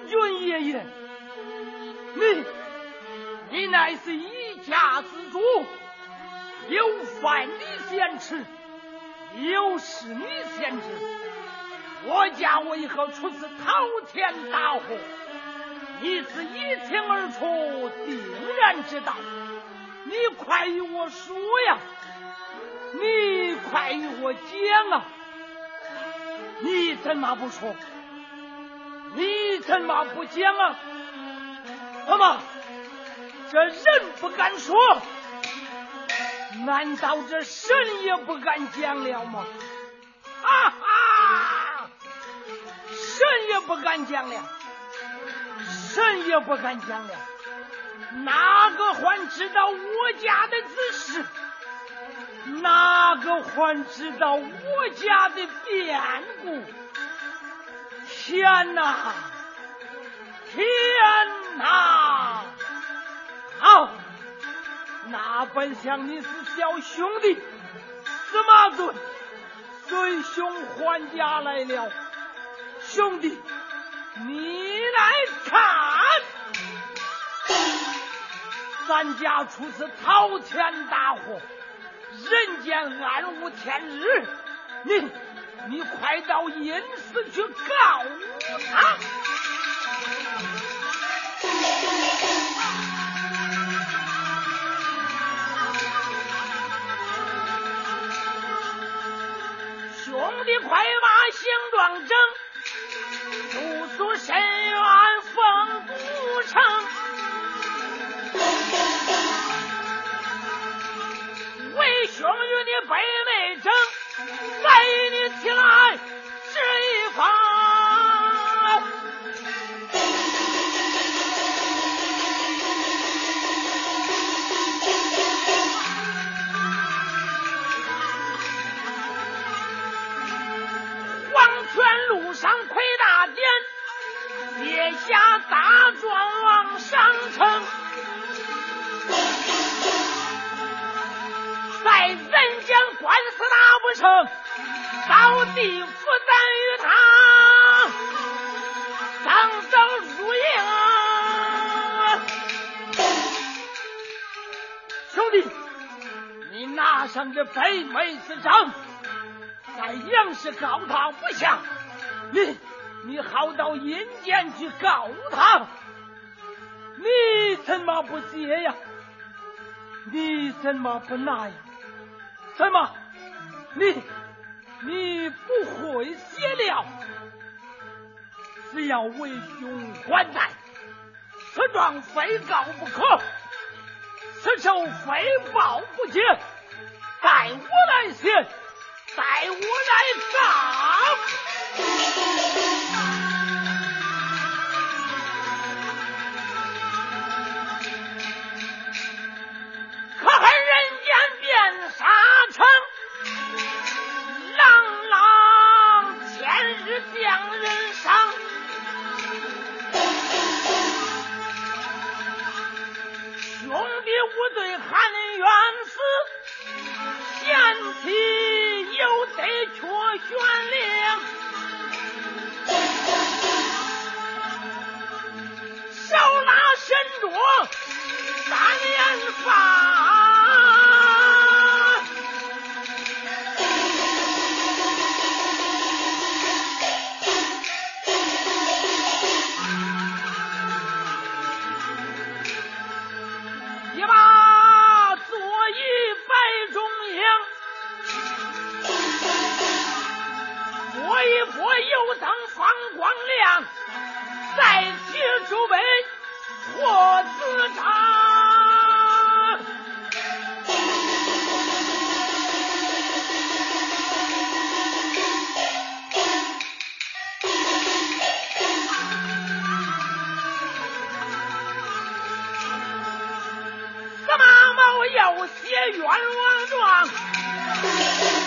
君爷爷，你你乃是一家之主，有饭你先吃，有事你先知。我家为何出此滔天大祸？你自一清二楚，定然知道。你快与我说呀！你快与我讲啊！你怎么不说？你怎么不讲啊？怎么？这人不敢说，难道这神也不敢讲了吗？哈哈！神也不敢讲了，神也不敢讲了。哪个还知道我家的子事？哪个还知道我家的变故？天哪！天哪！好，那本想你是小兄弟，司马尊随兄还家来了。兄弟，你来看，咱家出此滔天大祸，人间暗无天日。你。你快到阴司去告他！兄弟，快把形状整，速速申冤奉古城。为兄与你背到地府咱与他上等输赢。兄弟，你拿上这北美之章，在阳世告他不下，你你好到阴间去告他，你怎么不接呀？你怎么不拿呀？怎么？你你不会写了？只要为兄还债，此状非告不可，此仇非报不结。待我来写，待我来告。冤枉状，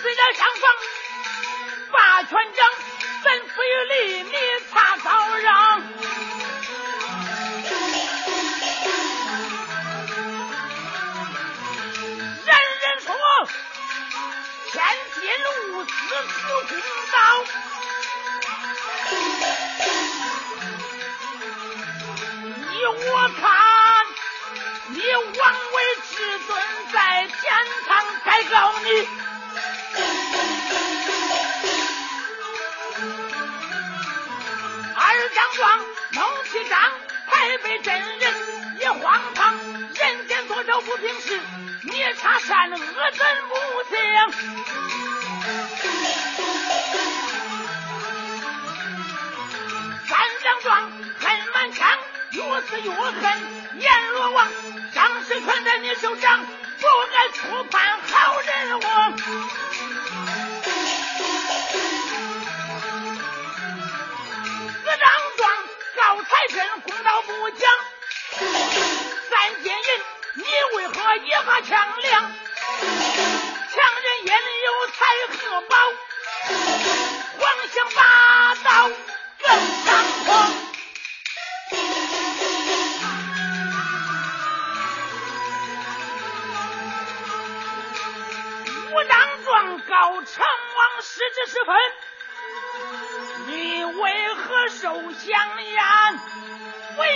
虽然上访，把权掌，怎不与黎民怕遭殃？人人说，天理路子不公道。你我看，你王位至尊在天堂，该告你。张壮，弄起仗，还被真人也荒唐，人间多少不平事，你查善恶怎不情？三张壮，恨满腔，越死越恨，阎罗王，张世权在你手上。down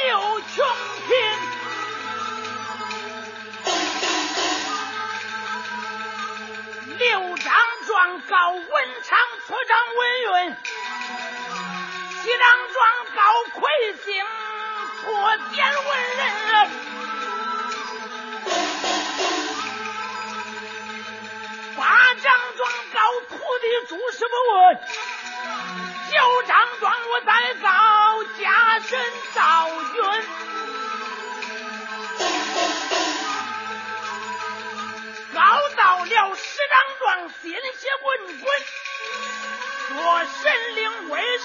六穷平六张状告文昌错张文运七张状告魁星错点文人。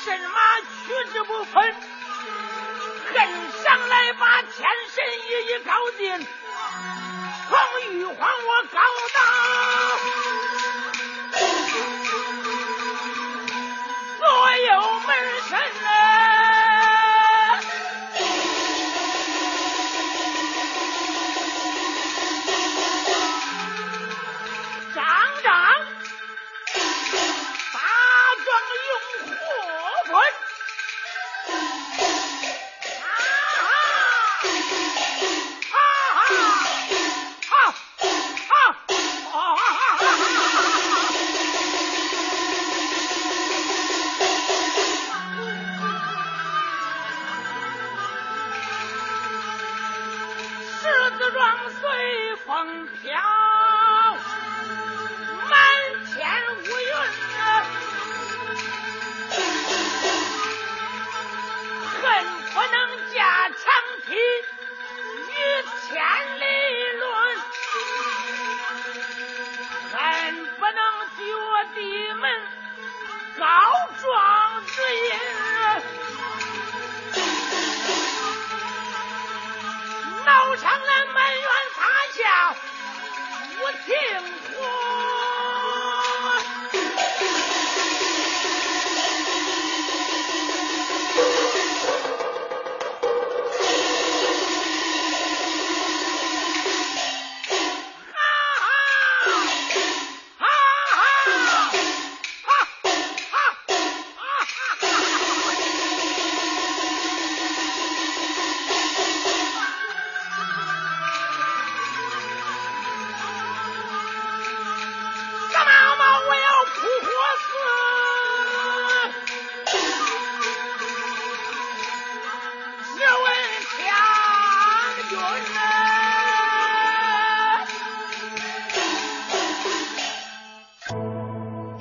神马取之不分，恨上来把天神一一搞定，黄玉皇我搞到。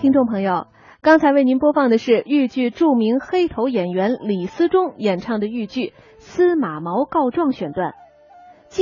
听众朋友，刚才为您播放的是豫剧著名黑头演员李思忠演唱的豫剧《司马毛告状》选段。